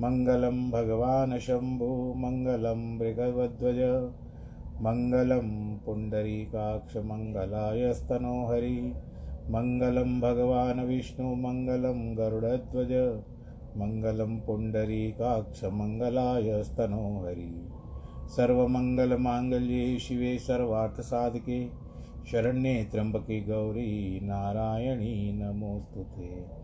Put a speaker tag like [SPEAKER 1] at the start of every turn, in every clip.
[SPEAKER 1] मङ्गलं भगवान् शम्भो, मङ्गलं मृगवध्वज मङ्गलं पुण्डरीकाक्षमङ्गलाय स्तनोहरि मङ्गलं भगवान् विष्णु, मङ्गलं गरुडध्वज, मङ्गलं पुण्डरीकाक्षमङ्गलाय स्तनोहरि सर्वमङ्गलमाङ्गल्ये शिवे सर्वार्थसाधके, शरण्ये त्र्यम्बके गौरी नारायणी नमोऽस्तु ते।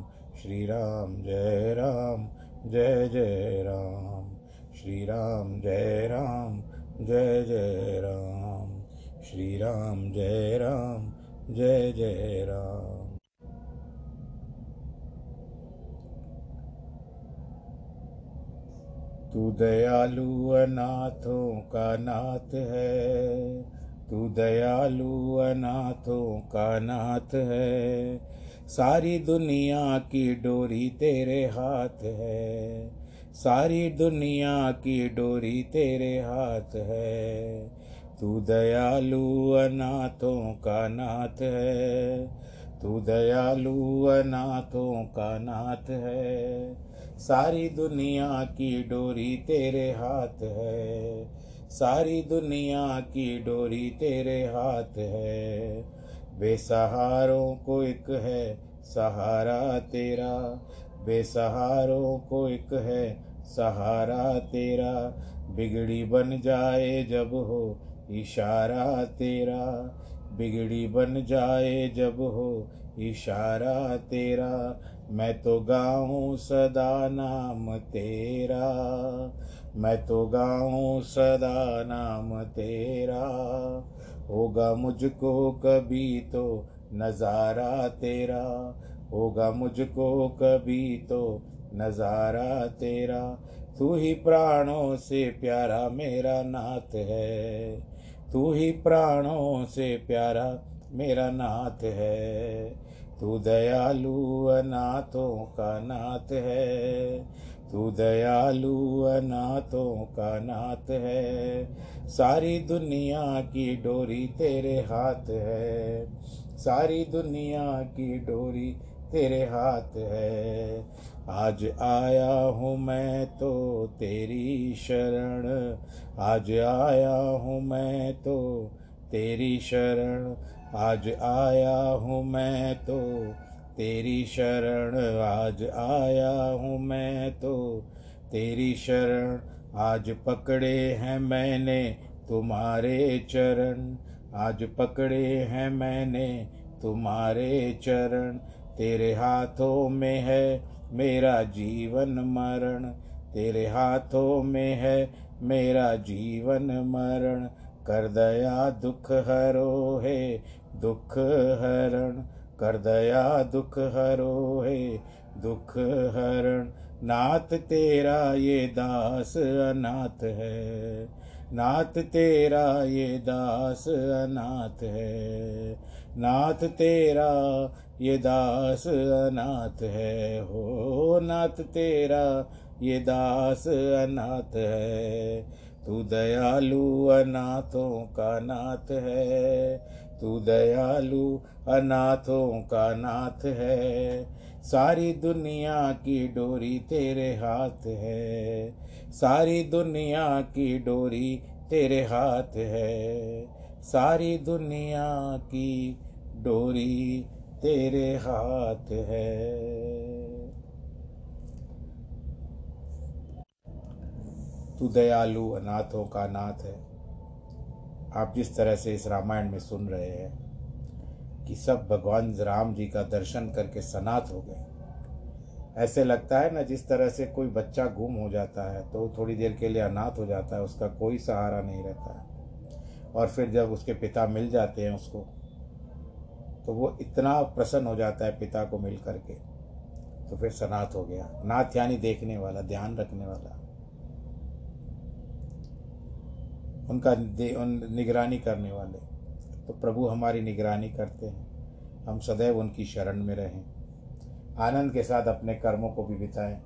[SPEAKER 1] श्री राम जय राम, जय जय राम। श्री राम जय राम, जय जय राम। श्री राम जय राम, जय जय राम। तू दयालु अनाथों का नाथ है। तू दयालु अनाथों का नाथ है। सारी दुनिया की डोरी तेरे हाथ है। सारी दुनिया की डोरी तेरे हाथ है। तू दयालु अनाथों का नाथ है। तू दयालु अनाथों का नाथ है। सारी दुनिया की डोरी तेरे हाथ है। सारी दुनिया की डोरी तेरे हाथ है। बेसहारों को एक है सहारा तेरा, बेसहारों को एक है सहारा तेरा। बिगड़ी बन जाए जब हो इशारा तेरा, बिगड़ी बन जाए जब हो इशारा तेरा। मैं तो गाऊं सदा नाम तेरा, मैं तो गाऊं सदा नाम तेरा। होगा मुझको कभी तो नज़ारा तेरा, होगा मुझको कभी तो नज़ारा तेरा। तू ही प्राणों से प्यारा मेरा नाथ है, तू ही प्राणों से प्यारा मेरा नाथ है। तू दयालु अनाथों का नाथ है तू दयालु अनाथों का नाथ है। सारी दुनिया की डोरी तेरे हाथ है। सारी दुनिया की डोरी तेरे हाथ है। आज आया हूँ मैं तो तेरी शरण। आज आया हूँ मैं तो तेरी शरण। आज आया हूँ मैं तो तेरी शरण आज आया हूँ मैं तो। तेरी शरण आज पकड़े हैं मैंने तुम्हारे चरण। आज पकड़े हैं मैंने तुम्हारे चरण। तेरे हाथों में है मेरा जीवन मरण। तेरे हाथों में है मेरा जीवन मरण। कर दया दुख हरो है दुख हरण। कर दया दुख हरो है दुख हरण नाथ तेरा ये दास अनाथ है। नाथ तेरा ये दास अनाथ है। नाथ तेरा ये दास अनाथ है। हो नाथ तेरा ये दास अनाथ है। तू दयालु अनाथों का नाथ है। तू दयालु अनाथों का नाथ है। सारी दुनिया की डोरी तेरे हाथ है। सारी दुनिया की डोरी तेरे हाथ है। सारी दुनिया की डोरी तेरे हाथ है। तू दयालु अनाथों का नाथ है। आप जिस तरह से इस रामायण में सुन रहे हैं कि सब भगवान राम जी का दर्शन करके सनात हो गए। ऐसे लगता है ना, जिस तरह से कोई बच्चा गुम हो जाता है तो थोड़ी देर के लिए अनाथ हो जाता है, उसका कोई सहारा नहीं रहता है। और फिर जब उसके पिता मिल जाते हैं उसको तो वो इतना प्रसन्न हो जाता है पिता को मिल करके तो फिर सनात हो गया। नाथ यानी देखने वाला, ध्यान रखने वाला। उनका उन निगरानी करने वाले। तो प्रभु हमारी निगरानी करते हैं। हम सदैव उनकी शरण में रहें। आनंद के साथ अपने कर्मों को भी बिताएँ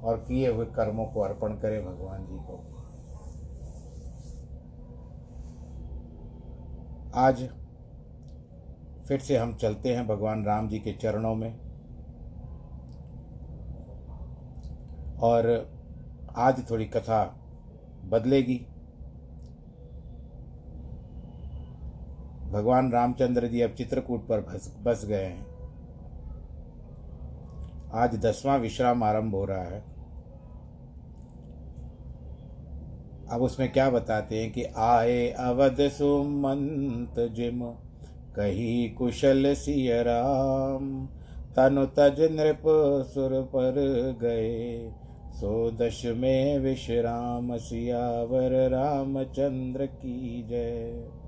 [SPEAKER 1] और किए हुए कर्मों को अर्पण करें भगवान जी को। आज फिर से हम चलते हैं भगवान राम जी के चरणों में। और आज थोड़ी कथा बदलेगी। भगवान रामचंद्र जी अब चित्रकूट पर बस बस गए हैं। आज दसवां विश्राम आरंभ हो रहा है। अब उसमें क्या बताते हैं कि आए अवध सुमंत जिम, कही कुशल सिय राम। तनु तज नृप सुर पर गए, सो दश में विश्राम सियावर रामचंद्र की जय।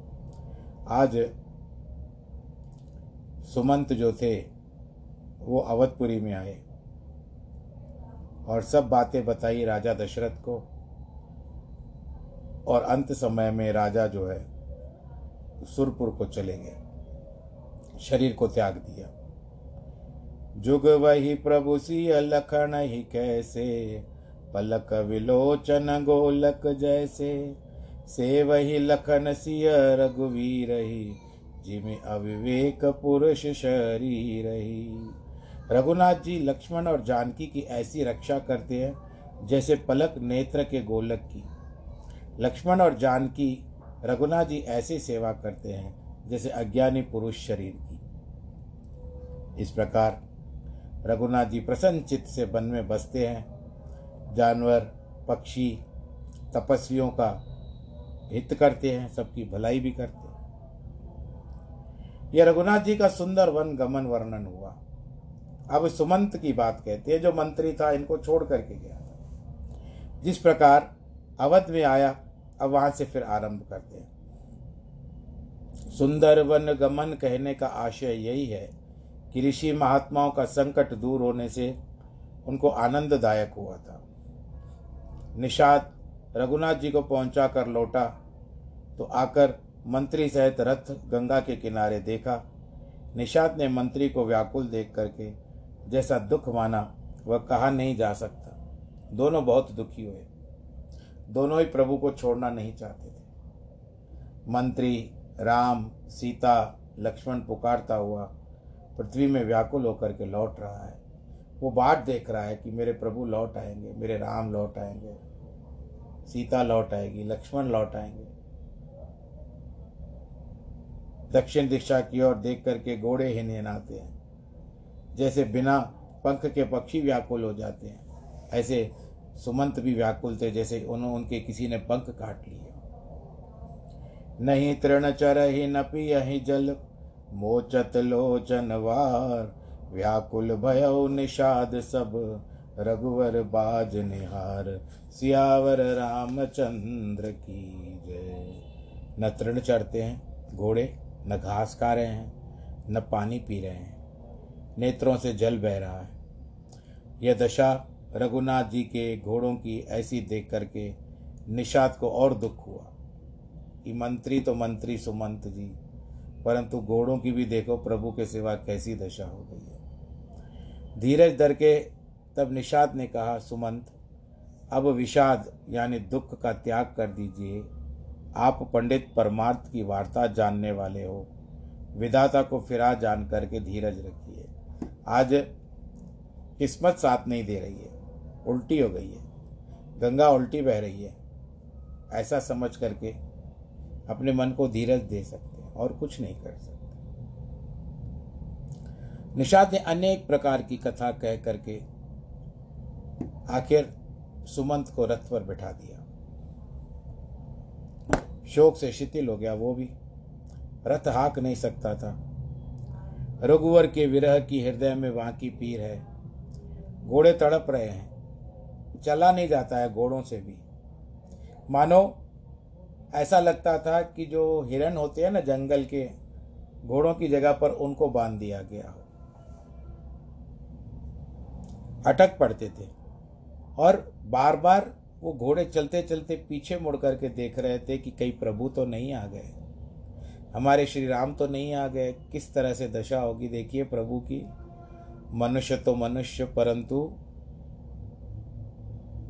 [SPEAKER 1] आज सुमंत जो थे, वो अवधपुरी में आए। और सब बातें बताई राजा दशरथ को। और अंत समय में राजा जो है, सुरपुर को चले गए। शरीर को त्याग दिया। जुग वही प्रभु सी लखन ही कैसे, पलक विलोचन गोलक जैसे। से वही लखन सिय रघुवीर ही, जिमे अविवेक पुरुष शरीर ही रघुनाथ जी लक्ष्मण और जानकी की ऐसी रक्षा करते हैं, जैसे पलक नेत्र के गोलक की। लक्ष्मण और जानकी, रघुनाथ जी ऐसी सेवा करते हैं, जैसे अज्ञानी पुरुष शरीर की। इस प्रकार, रघुनाथ जी प्रसन्न चित्त से वन में बसते हैं। जानवर, पक्षी, तपस्वियों का हित करते हैं, सबकी भलाई भी करते हैं। यह रघुनाथ जी का सुंदर वन गमन वर्णन हुआ। अब सुमंत की बात कहते हैं, जो मंत्री था, इनको छोड़ करके गया जिस प्रकार अवध में आया, अब वहाँ से फिर आरंभ करते हैं। सुंदर वन गमन कहने का आशय यही है कि ऋषि महात्माओं का संकट दूर होने से उनको आनंददायक हुआ था। निषाद रघुनाथ जी को पहुँचा कर लौटा तो आकर मंत्री सहित रथ गंगा के किनारे देखा। निषाद ने मंत्री को व्याकुल देख करके जैसा दुख माना, वह कहा नहीं जा सकता। दोनों बहुत दुखी हुए। दोनों ही प्रभु को छोड़ना नहीं चाहते थे। मंत्री, राम, सीता, लक्ष्मण पुकारता हुआ पृथ्वी में व्याकुल होकर के लौट रहा है। वो बाट देख रहा है कि मेरे प्रभु लौट आएँगे, मेरे राम लौट आएँगे। सीता लौट आएगी, लक्ष्मण लौट आएँगे। दक्षिण दिशा की ओर देख करके घोड़े ही निहनाते हैं। जैसे बिना पंख के पक्षी व्याकुल हो जाते हैं, ऐसे सुमंत भी व्याकुल थे जैसे उनके किसी ने पंख काट लिए। नहीं तृण चर ही न पियहि जल, मोचत लोचन वार, व्याकुल भय निषाद सब। रघुवर बाज निहार, सियावर रामचंद्र की जय। न तृण चढ़ते हैं घोड़े, न घास खा रहे हैं, न पानी पी रहे हैं। नेत्रों से जल बह रहा है। यह दशा रघुनाथ जी के घोड़ों की ऐसी देख करके निषाद को और दुख हुआ। कि मंत्री तो मंत्री सुमंत जी, परंतु घोड़ों की भी देखो प्रभु के सिवा कैसी दशा हो गई है। धीरज धर के तब निषाद ने कहा, सुमंत, अब विषाद यानी दुख का त्याग कर दीजिए। आप पंडित परमार्थ की वार्ता जानने वाले हो। विधाता को फिरा जान करके धीरज रखिए। आज किस्मत साथ नहीं दे रही है। उल्टी हो गई है। गंगा उल्टी बह रही है। ऐसा समझ करके अपने मन को धीरज दे सकते हैं और कुछ नहीं कर सकते। निषाद ने अनेक प्रकार की कथा कह करके आखिर सुमंत को रथ पर बैठा दिया। शोक से शिथिल हो गया वो भी। रथ हाक नहीं सकता था। रघुवर के विरह की हृदय में वहाँ की पीर है। घोड़े तड़प रहे हैं। चला नहीं जाता है घोड़ों से भी। मानो, ऐसा लगता था कि जो हिरण होते हैं ना जंगल के, घोड़ों की जगह पर उनको बाँध दिया गया हो। अटक पड़ते थे। और बार बार वो घोड़े चलते चलते पीछे मुड़ करके देख रहे थे कि कई प्रभु तो नहीं आ गए। हमारे श्री राम तो नहीं आ गए। किस तरह से दशा होगी देखिए प्रभु की। मनुष्य तो मनुष्य, परंतु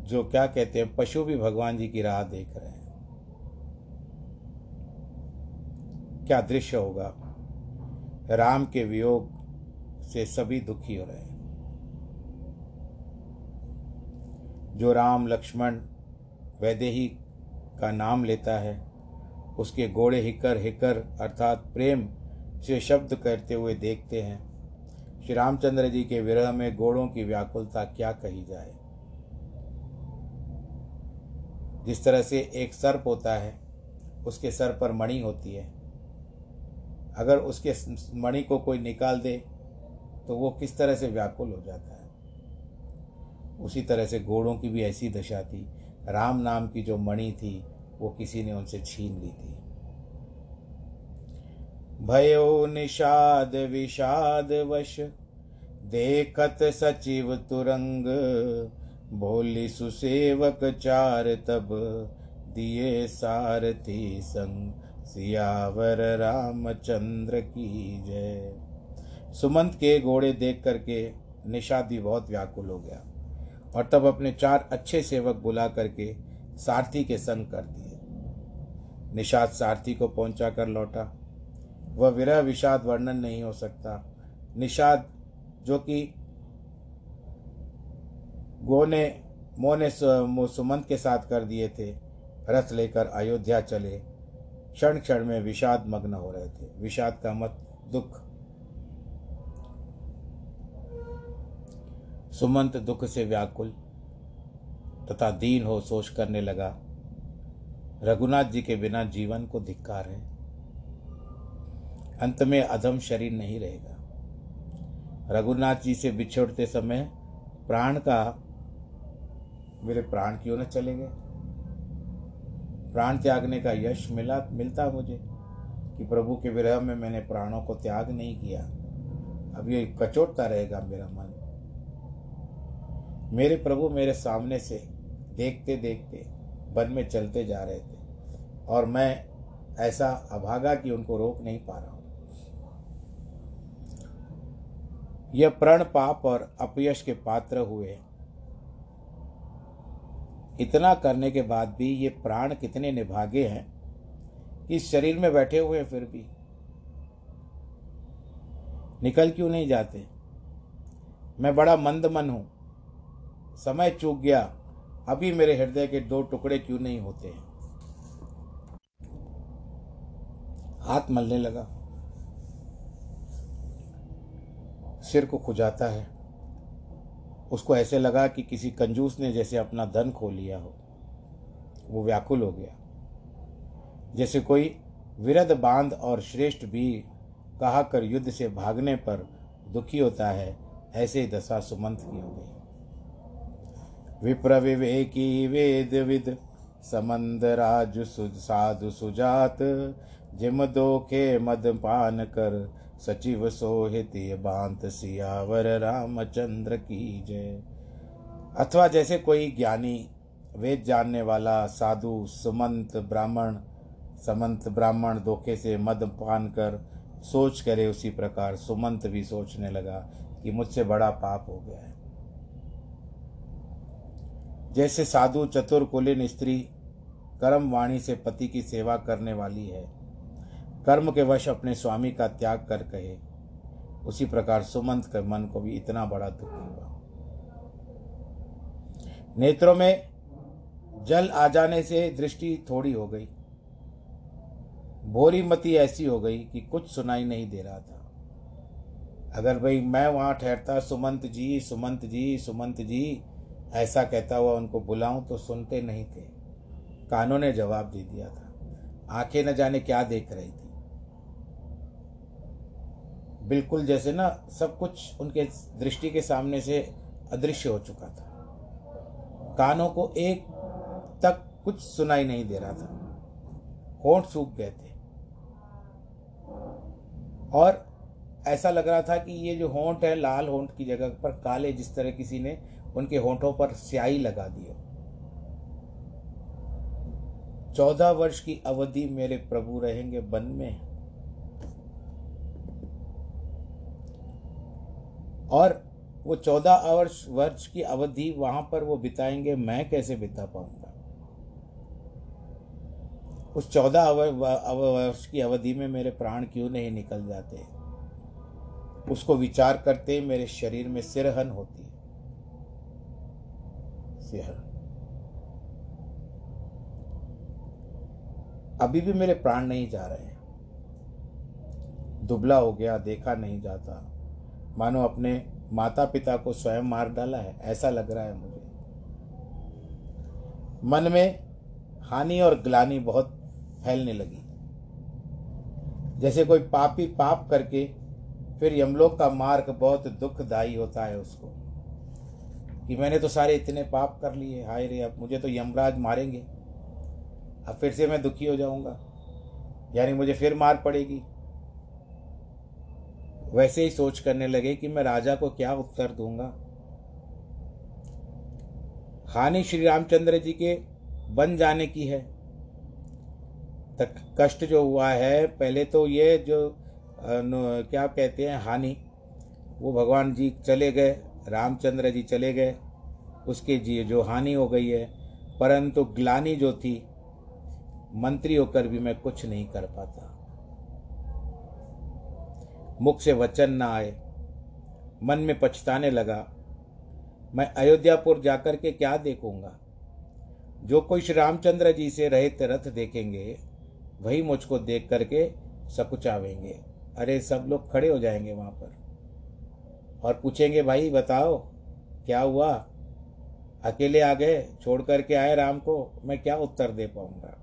[SPEAKER 1] जो क्या कहते हैं, पशु भी भगवान जी की राह देख रहे हैं। क्या दृश्य होगा? राम के वियोग से सभी दुखी हो रहे हैं। जो राम लक्ष्मण वैदेही का नाम लेता है, उसके घोड़े हिकर हिकर अर्थात प्रेम से शब्द करते हुए देखते हैं। श्री रामचंद्र जी के विरह में घोड़ों की व्याकुलता क्या कही जाए? जिस तरह से एक सर्प होता है, उसके सर पर मणि होती है। अगर उसके मणि को कोई निकाल दे तो वो किस तरह से व्याकुल हो जाता है? उसी तरह से घोड़ों की भी ऐसी दशा थी। राम नाम की जो मणि थी, वो किसी ने उनसे छीन ली थी। भयो निषाद विषाद वश देखत सचिव तुरंग भोली सुसेवक चार तब, दिए सारथी संग, सियावर रामचंद्र की जय। सुमंत के घोड़े देख करके निषाद भी बहुत व्याकुल हो गया। और तब अपने चार अच्छे सेवक बुला करके सारथी के संग कर दिए निषाद सारथी को पहुँचा कर लौटा। वह विरह विषाद वर्णन नहीं हो सकता। निषाद, जो कि गो ने मोह ने सुमंत के साथ कर दिए थे, रथ लेकर अयोध्या चले। क्षण क्षण में विषाद मग्न हो रहे थे। विषाद का मत दुख सुमंत दुख से व्याकुल, तथा दीन हो सोच करने लगा, रघुनाथ जी के बिना जीवन को धिक्कार है। अंत में अधम शरीर नहीं रहेगा। रघुनाथ जी से बिछोड़ते समय प्राण का, मेरे प्राण क्यों न चले गए। प्राण त्यागने का यश मिला, मिलता मुझे कि प्रभु के विरह में मैंने प्राणों को त्याग नहीं किया। अब ये कचोटता रहेगा मेरा मन। मेरे प्रभु मेरे सामने से देखते देखते वन में चलते जा रहे थे और मैं ऐसा अभागा कि उनको रोक नहीं पा रहा हूँ। यह प्रण पाप और अपयश के पात्र हुए। इतना करने के बाद भी ये प्राण कितने निभागे हैं इस शरीर में बैठे हुए फिर भी। निकल क्यों नहीं जाते? मैं बड़ा मंद मन हूँ। समय चूक गया। अभी मेरे हृदय के दो टुकड़े क्यों नहीं होते हैं? हाथ मलने लगा। सिर को खुजाता है। उसको ऐसे लगा कि किसी कंजूस ने जैसे अपना धन खो लिया हो। वो व्याकुल हो गया। जैसे कोई विरध बाँध और श्रेष्ठ भी कहा कर युद्ध से भागने पर दुखी होता है, ऐसे ही दशा सुमंत की हो गई। विप्र विवेकी वेद विद समंद राज साधु सुजात। जिम दो के मद पान कर। सचिव सोहित बांत सियावर। रामचंद्र की जय। अथवा जैसे कोई ज्ञानी, वेद जानने वाला, साधु, सुमंत ब्राह्मण, समंत ब्राह्मण धोखे से मद पान कर, सोच करे उसी प्रकार, सुमंत भी सोचने लगा कि मुझसे बड़ा पाप हो गया है। जैसे साधु चतुर कुलीन स्त्री कर्म वाणी से पति की सेवा करने वाली है। कर्म के वश अपने स्वामी का त्याग कर कहे। उसी प्रकार सुमंत के मन को भी इतना बड़ा दुख हुआ। नेत्रों में जल आ जाने से दृष्टि थोड़ी हो गई। भोरी मती ऐसी हो गई कि कुछ सुनाई नहीं दे रहा था। अगर भाई मैं वहाँ ठहरता, सुमंत जी सुमंत जी सुमंत जी ऐसा कहता हुआ उनको बुलाऊं तो सुनते नहीं थे। कानों ने जवाब दे दिया था। आँखें न जाने क्या देख रही थी। बिल्कुल जैसे ना सब कुछ उनके दृष्टि के सामने से अदृश्य हो चुका था। कानों को एक तक कुछ सुनाई नहीं दे रहा था। होंठ सूख गए थे। और ऐसा लग रहा था कि ये जो होंठ है, लाल होंठ की जगह पर, काले जिस तरह किसी ने उनके होठों पर स्याही लगा दी हो चौदह वर्ष की अवधि मेरे प्रभु रहेंगे वन में। और वो चौदह वर्ष वर्ष की अवधि वहाँ पर वो बिताएँगे, मैं कैसे बिता पाऊँगा? उस चौदह वर्ष की अवधि में मेरे प्राण क्यों नहीं निकल जाते? उसको विचार करते मेरे शरीर में सिरहन होती। है। सिरहन अभी भी मेरे प्राण नहीं जा रहे दुबला हो गया, देखा नहीं जाता। मानो अपने माता पिता को स्वयं मार डाला है, ऐसा लग रहा है मुझे। मन में हानि और ग्लानी बहुत फैलने लगी। जैसे कोई पापी पाप करके फिर यमलोक का मार्ग बहुत दुखदायी होता है उसको। कि मैंने तो सारे इतने पाप कर लिए, हाय रे, अब मुझे तो यमराज मारेंगे। अब फिर से मैं दुखी हो जाऊँगा। यानी मुझे फिर मार पड़ेगी। वैसे ही सोच करने लगे कि मैं राजा को क्या उत्तर दूँगा। हानि श्री रामचंद्र जी के बन जाने की है। तक कष्ट जो हुआ है, पहले तो ये जो क्या कहते हैं, हानि, वो भगवान जी चले गए। रामचंद्र जी चले गए। उसके जी जो हानि हो गई है, परंतु ग्लानी जो थी मंत्री होकर भी मैं कुछ नहीं कर पाता। मुख से वचन ना आए, मन में पछताने लगा, मैं अयोध्यापुर जाकर के क्या देखूँगा? जो कोई श्री रामचंद्र जी से रहित रथ देखेंगे, वही मुझको देख करके सकुचावेंगे। अरे, सब लोग खड़े हो जाएँगे वहाँ पर। और पूछेंगे, भाई, बताओ, क्या हुआ? अकेले आ गए, छोड़ करके आए राम को, मैं क्या उत्तर दे पाऊँगा?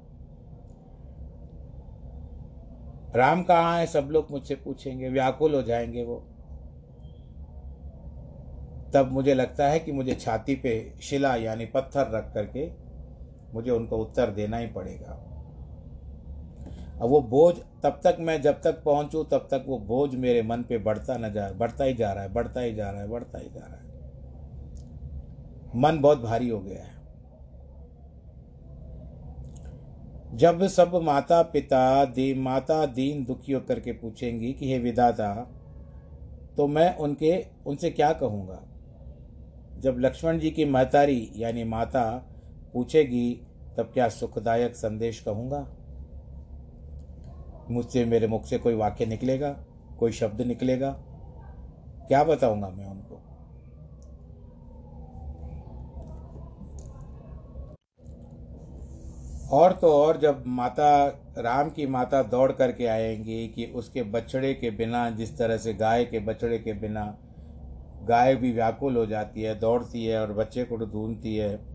[SPEAKER 1] राम कहाँ है? सब लोग मुझसे पूछेंगे। व्याकुल हो जाएँगे वो। तब मुझे लगता है कि मुझे छाती पे शिला यानी पत्थर रख करके मुझे उनको उत्तर देना ही पड़ेगा। अब वो बोझ तब तक मैं जब तक पहुंचूं, तब तक वो बोझ मेरे मन पे बढ़ता न जा, बढ़ता ही जा रहा है, बढ़ता ही जा रहा है, बढ़ता ही जा रहा है। मन बहुत भारी हो गया है। जब सब माता पिता दी, माता दीन दुखी होकर के पूछेंगी कि, हे विदाता तो मैं उनके, उनसे क्या कहूँगा? जब लक्ष्मण जी की महतारी, यानी माता, पूछेगी, तब क्या सुखदायक संदेश कहूँगा? मुझसे, मेरे मुख से कोई वाक्य निकलेगा, कोई शब्द निकलेगा? क्या बताऊँगा मैं उनको? और तो और जब माता, राम की माता दौड़ करके आएँगी कि उसके बछड़े के बिना, जिस तरह से गाय के बछड़े के बिना, गाय भी व्याकुल हो जाती है, दौड़ती है और बच्चे को ढूंढती है,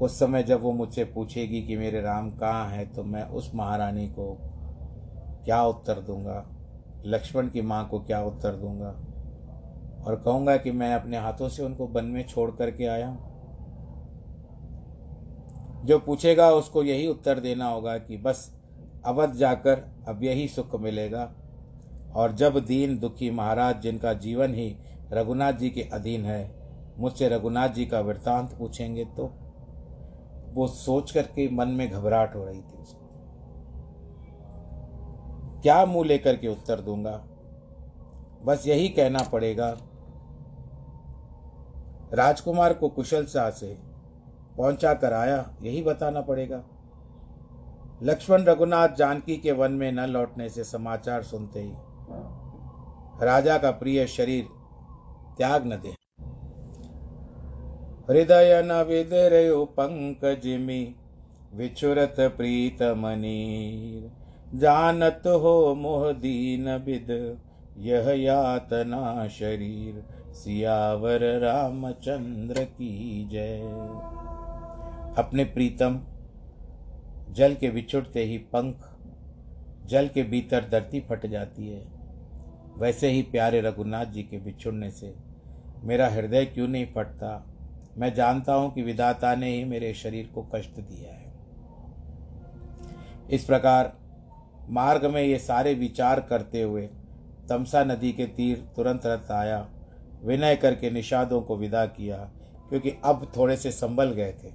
[SPEAKER 1] उस समय जब वो मुझसे पूछेगी कि मेरे राम कहाँ हैं तो मैं उस महारानी को क्या उत्तर दूँगा? लक्ष्मण की माँ को क्या उत्तर दूँगा? और कहूँगा कि मैं अपने हाथों से उनको वन में छोड़ करके आया हूँ। जो पूछेगा उसको यही उत्तर देना होगा कि बस, अवध जाकर अब यही सुख मिलेगा। और जब दीन दुखी महाराज, जिनका जीवन ही रघुनाथ जी के अधीन है, मुझसे रघुनाथ जी का वृत्तांत पूछेंगे तो वो सोच करके मन में घबराहट हो रही थी उसको। क्या मुँह लेकर के उत्तर दूँगा? बस यही कहना पड़ेगा। राजकुमार को कुशल शाह से पहुँचा कर आया, यही बताना पड़ेगा। लक्ष्मण रघुनाथ जानकी के वन में न लौटने से समाचार सुनते ही राजा का प्रिय शरीर त्याग न दे। हृदय न विदरयो पंकज में विचुरत प्रीत मनीर जानत हो मोह दीन विद यह यातना शरीर, सियावर रामचंद्र की जय। अपने प्रीतम, जल के बिछुड़ते ही पंख, जल के भीतर धरती फट जाती है। वैसे ही प्यारे रघुनाथ जी के बिछुड़ने से मेरा हृदय क्यों नहीं फटता? मैं जानता हूँ कि विधाता ने ही मेरे शरीर को कष्ट दिया है। इस प्रकार मार्ग में ये सारे विचार करते हुए तमसा नदी के तीर तुरंत रथ आया। विनय करके निषादों को विदा किया, क्योंकि अब थोड़े से संभल गए थे।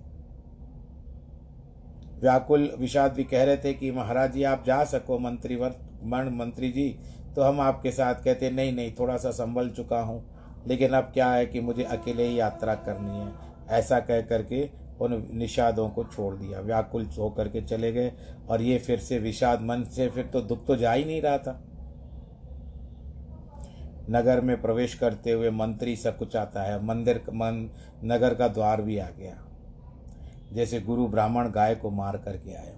[SPEAKER 1] व्याकुल विषाद भी कह रहे थे कि, महाराज जी, आप जा सको मंत्री मण मंत्री जी। तो हम आपके साथ कहते, नहीं नहीं, थोड़ा सा संभल चुका हूँ, लेकिन अब क्या है कि मुझे अकेले ही यात्रा करनी है। ऐसा कह करके उन निषादों को छोड़ दिया। व्याकुल होकर के चले गए और ये फिर से विषाद मन से फिर तो दुख तो जा ही नहीं रहा था। नगर में प्रवेश करते हुए मंत्री सब कुछ आता है। मंदिर, मन, नगर का द्वार भी आ गया। जैसे गुरु ब्राह्मण गाय को मार करके आए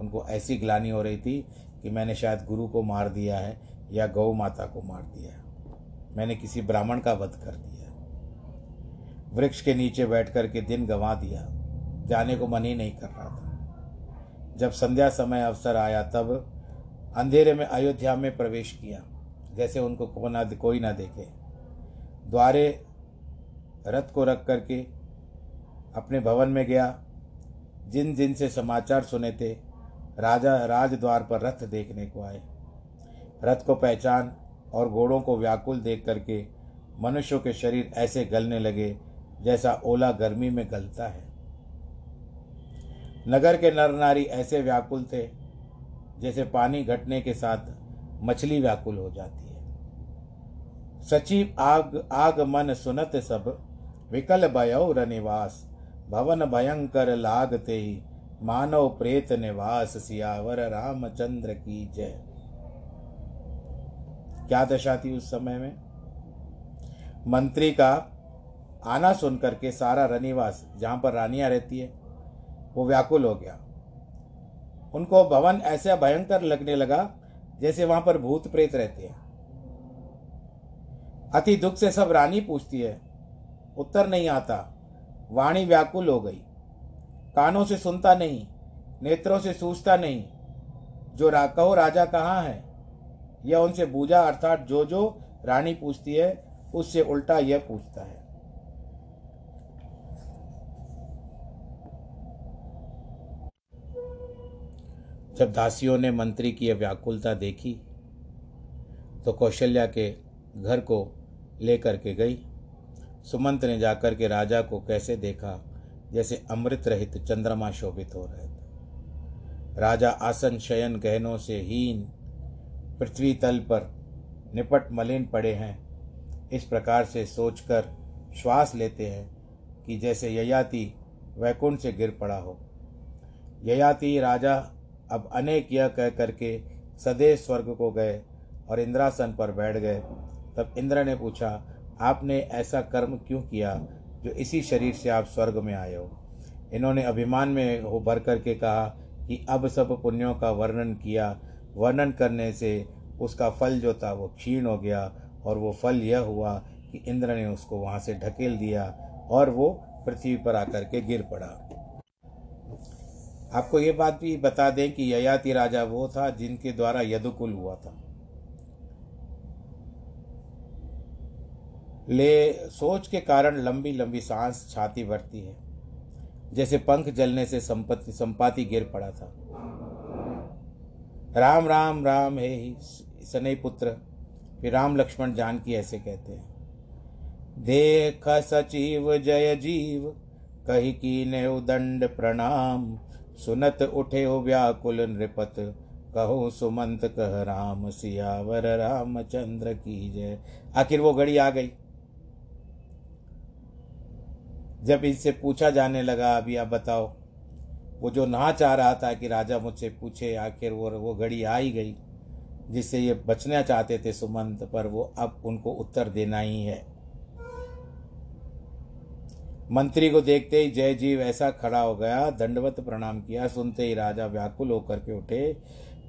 [SPEAKER 1] उनको ऐसी ग्लानी हो रही थी कि मैंने शायद गुरु को मार दिया है या गौ माता को मार दिया है। मैंने किसी ब्राह्मण का वध कर दिया वृक्ष के नीचे बैठ कर के दिन गंवा दिया। जाने को मन ही नहीं कर रहा था। जब संध्या समय अवसर आया तब अंधेरे में अयोध्या में प्रवेश किया। जैसे उनको को ना कोई ना देखे। द्वारे रथ को रख करके अपने भवन में गया। जिन जिन से समाचार सुने थे, राजा राजद्वार पर रथ देखने को आए। रथ को पहचान और घोड़ों को व्याकुल देख करके मनुष्यों के शरीर ऐसे गलने लगे जैसा ओला गर्मी में गलता है। नगर के नर नारी ऐसे व्याकुल थे, जैसे पानी घटने के साथ मछली व्याकुल हो जाती है। सचिव आग आग मन सुनत सब, विकल भयो रनिवास, भवन भयंकर लागते ही मानव प्रेत निवास, सियावर रामचंद्र की जय। क्या दशा थी उस समय में? मंत्री का आना सुन करके सारा रनिवास जहाँ पर रानियाँ रहती है वो व्याकुल हो गया। उनको भवन ऐसा भयंकर लगने लगा जैसे वहाँ पर भूत प्रेत रहते हैं। अति दुख से सब रानी पूछती है उत्तर नहीं आता वाणी व्याकुल हो गई। कानों से सुनता नहीं नेत्रों से सूझता नहीं जो रा, कहो राजा कहाँ है? यह उनसे बूझा अर्थात जो जो रानी पूछती है उससे उल्टा यह पूछता है। जब दासियों ने मंत्री की यह व्याकुलता देखी तो कौशल्या के घर को लेकर के गई। सुमंत ने जाकर के राजा को कैसे देखा, जैसे अमृत रहित चंद्रमा शोभित हो रहे थे। राजा आसन शयन गहनों से हीन, पृथ्वी तल पर निपट मलिन पड़े हैं। इस प्रकार से सोचकर श्वास लेते हैं कि जैसे ययाति वैकुंठ से गिर पड़ा हो। ययाति राजा अब अनेक यह कह करके सदैव स्वर्ग को गए और इंद्रासन पर बैठ गए। तब इंद्र ने पूछा, आपने ऐसा कर्म क्यों किया जो इसी शरीर से आप स्वर्ग में आए हो? इन्होंने अभिमान में हो भर करके कहा कि अब सब पुण्यों का वर्णन किया। वर्णन करने से उसका फल जो था वो क्षीण हो गया और वो फल यह हुआ कि इंद्र ने उसको वहाँ से ढकेल दिया और वो पृथ्वी पर आकर के गिर पड़ा। आपको ये बात भी बता दें कि ययाति राजा वो था जिनके द्वारा यदुकुल हुआ था। ले, सोच के कारण लंबी लंबी सांस छाती भरती है, जैसे पंख जलने से संपत्ति, संपाति गिर पड़ा था। राम राम राम, हे ही, सनई पुत्र, फिर राम लक्ष्मण जानकी ऐसे कहते हैं, देख सचिव जय जीव, कही की ने उदंड प्रणाम सुनत उठे हो व्याकुल नृपत, कहो सुमंत, कह राम सियावर राम चंद्र की जय। आखिर वो घड़ी आ गई। जब इनसे पूछा जाने लगा, अभी आप बताओ। वो जो ना चाह रहा था कि राजा मुझसे पूछे, आखिर वो वो घड़ी आ ही गई, जिससे ये बचना चाहते थे सुमंत, पर वो अब उनको उत्तर देना ही है। मंत्री को देखते ही जय जीव ऐसा खड़ा हो गया, दंडवत प्रणाम किया, सुनते ही राजा व्याकुल होकर के उठे।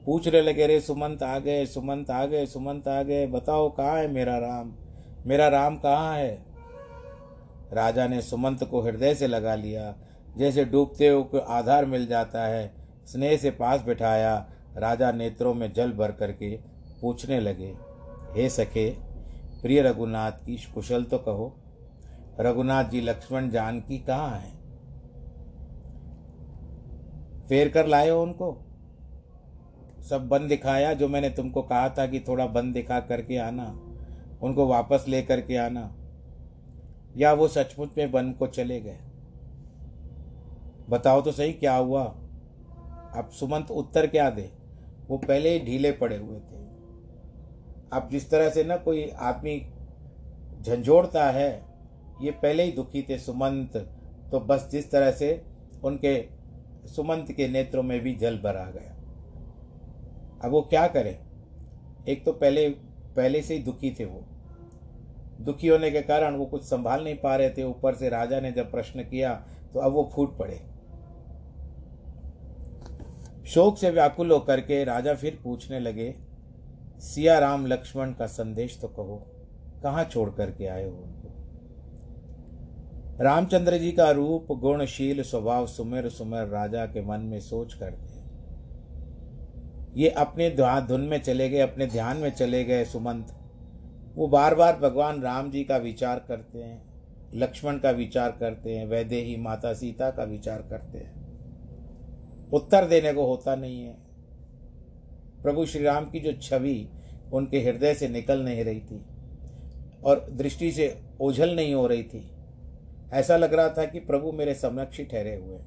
[SPEAKER 1] पूछने लगे रे सुमंत आ गए, सुमंत आ गए, सुमंत आ गए, बताओ कहाँ है मेरा राम? मेरा राम कहाँ है? राजा ने सुमंत को हृदय से लगा लिया। जैसे डूबते हुए को आधार मिल जाता है, स्नेह से पास बिठाया, राजा नेत्रों में जल भर करके पूछने लगे, हे सखे, प्रिय रघुनाथ की कुशल तो कहो रघुनाथ जी लक्ष्मण जानकी कहाँ है? फेर कर लाए उनको? सब बन दिखाया जो मैंने तुमको कहा था कि थोड़ा बन दिखा करके आना, उनको वापस ले करके आना, या वो सचमुच में वन को चले गए? बताओ तो सही क्या हुआ? अब सुमंत उत्तर क्या दे? वो पहले ही ढीले पड़े हुए थे। अब जिस तरह से ना कोई आदमी झंझोड़ता है ये पहले ही दुखी थे सुमंत। तो बस जिस तरह से उनके सुमंत के नेत्रों में भी जल भरा गया। अब वो क्या करें? एक तो पहले पहले से ही दुखी थे वो। दुखी होने के कारण वो कुछ संभाल नहीं पा रहे थे। ऊपर से राजा ने जब प्रश्न किया तो अब वो फूट पड़े। शोक से व्याकुल होकर के राजा फिर पूछने लगे, सिया राम लक्ष्मण का संदेश तो कहो, कहाँ छोड़ करके आए हो उनको? रामचंद्र जी का रूप गुणशील स्वभाव सुमेर सुमेर राजा के मन में सोच करते ये अपने धुन में चले गए, अपने ध्यान में चले गए सुमंत। वो बार बार भगवान राम जी का विचार करते हैं, लक्ष्मण का विचार करते हैं, वैदेही माता सीता का विचार करते हैं। उत्तर देने को होता नहीं है। प्रभु श्री राम की जो छवि उनके हृदय से निकल नहीं रही थी और दृष्टि से ओझल नहीं हो रही थी। ऐसा लग रहा था कि प्रभु मेरे समक्ष ही ठहरे हुए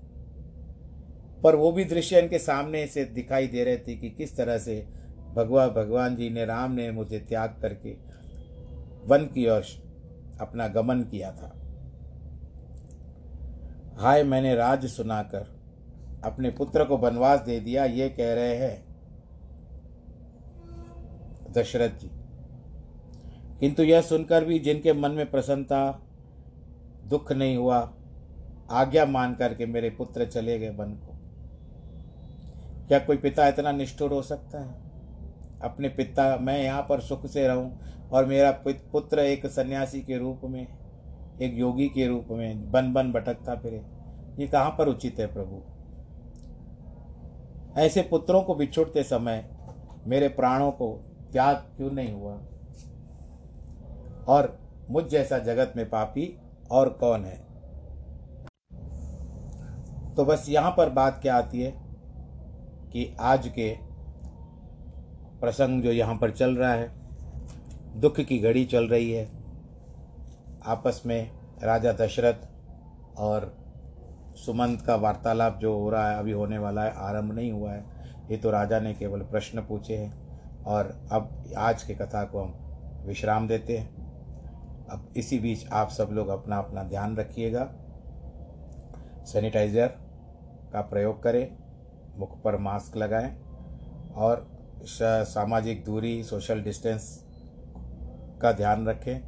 [SPEAKER 1] पर वो भी दृश्य इनके सामने से दिखाई दे रहे थे कि किस तरह से भगवान भगवान जी ने राम ने मुझे त्याग करके वन की ओर अपना गमन किया था। हाय, मैंने राज सुनाकर अपने पुत्र को वनवास दे दिया, ये कह रहे हैं, दशरथ जी। किंतु यह सुनकर भी जिनके मन में प्रसन्नता दुख नहीं हुआ। आज्ञा मान करके मेरे पुत्र चले गए वन को। क्या कोई पिता इतना निष्ठुर हो सकता है? अपने पिता, मैं यहाँ पर सुख से रहूँ और मेरा पुत्र एक सन्यासी के रूप में, एक योगी के रूप में बन बन भटकता फिरे। ये कहाँ पर उचित है प्रभु? ऐसे पुत्रों को बिछुड़ते समय मेरे प्राणों को त्याग क्यों नहीं हुआ? और मुझ जैसा जगत में पापी और कौन है? तो बस यहाँ पर बात क्या आती है कि आज के प्रसंग जो यहाँ पर चल रहा है, दुख की घड़ी चल रही है। आपस में राजा दशरथ और सुमंत का वार्तालाप जो हो रहा है, अभी होने वाला है, आरंभ नहीं हुआ है। ये तो राजा ने केवल प्रश्न पूछे हैं और अब आज के कथा को हम विश्राम देते हैं। अब इसी बीच आप सब लोग अपना अपना ध्यान रखिएगा। सैनिटाइज़र का प्रयोग करें, मुख पर मास्क लगाएँ और सामाजिक दूरी, सोशल डिस्टेंस का ध्यान रखें।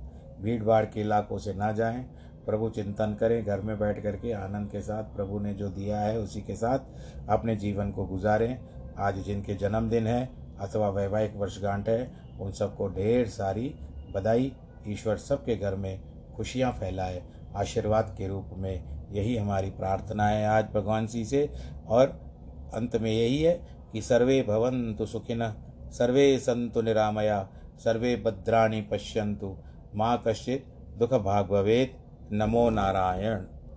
[SPEAKER 1] भीड़ भाड़ के इलाकों से ना जाएँ। प्रभु चिंतन करें, घर में बैठ करके आनंद के साथ प्रभु ने जो दिया है उसी के साथ अपने जीवन को गुजारें। आज जिनके जन्मदिन है अथवा वैवाहिक वर्षगांठ है, उन सबको ढेर सारी बधाई। ईश्वर सबके घर में खुशियाँ फैलाए, आशीर्वाद के रूप में यही हमारी प्रार्थना है आज भगवान जी से। और अंत में यही है कि सर्वे भवन्तु सुखिन, सर्वे संतु निरामया, सर्वे भद्राणी पश्यंतु माँ कश्चित दुख भाग भवेद नमो नारायण।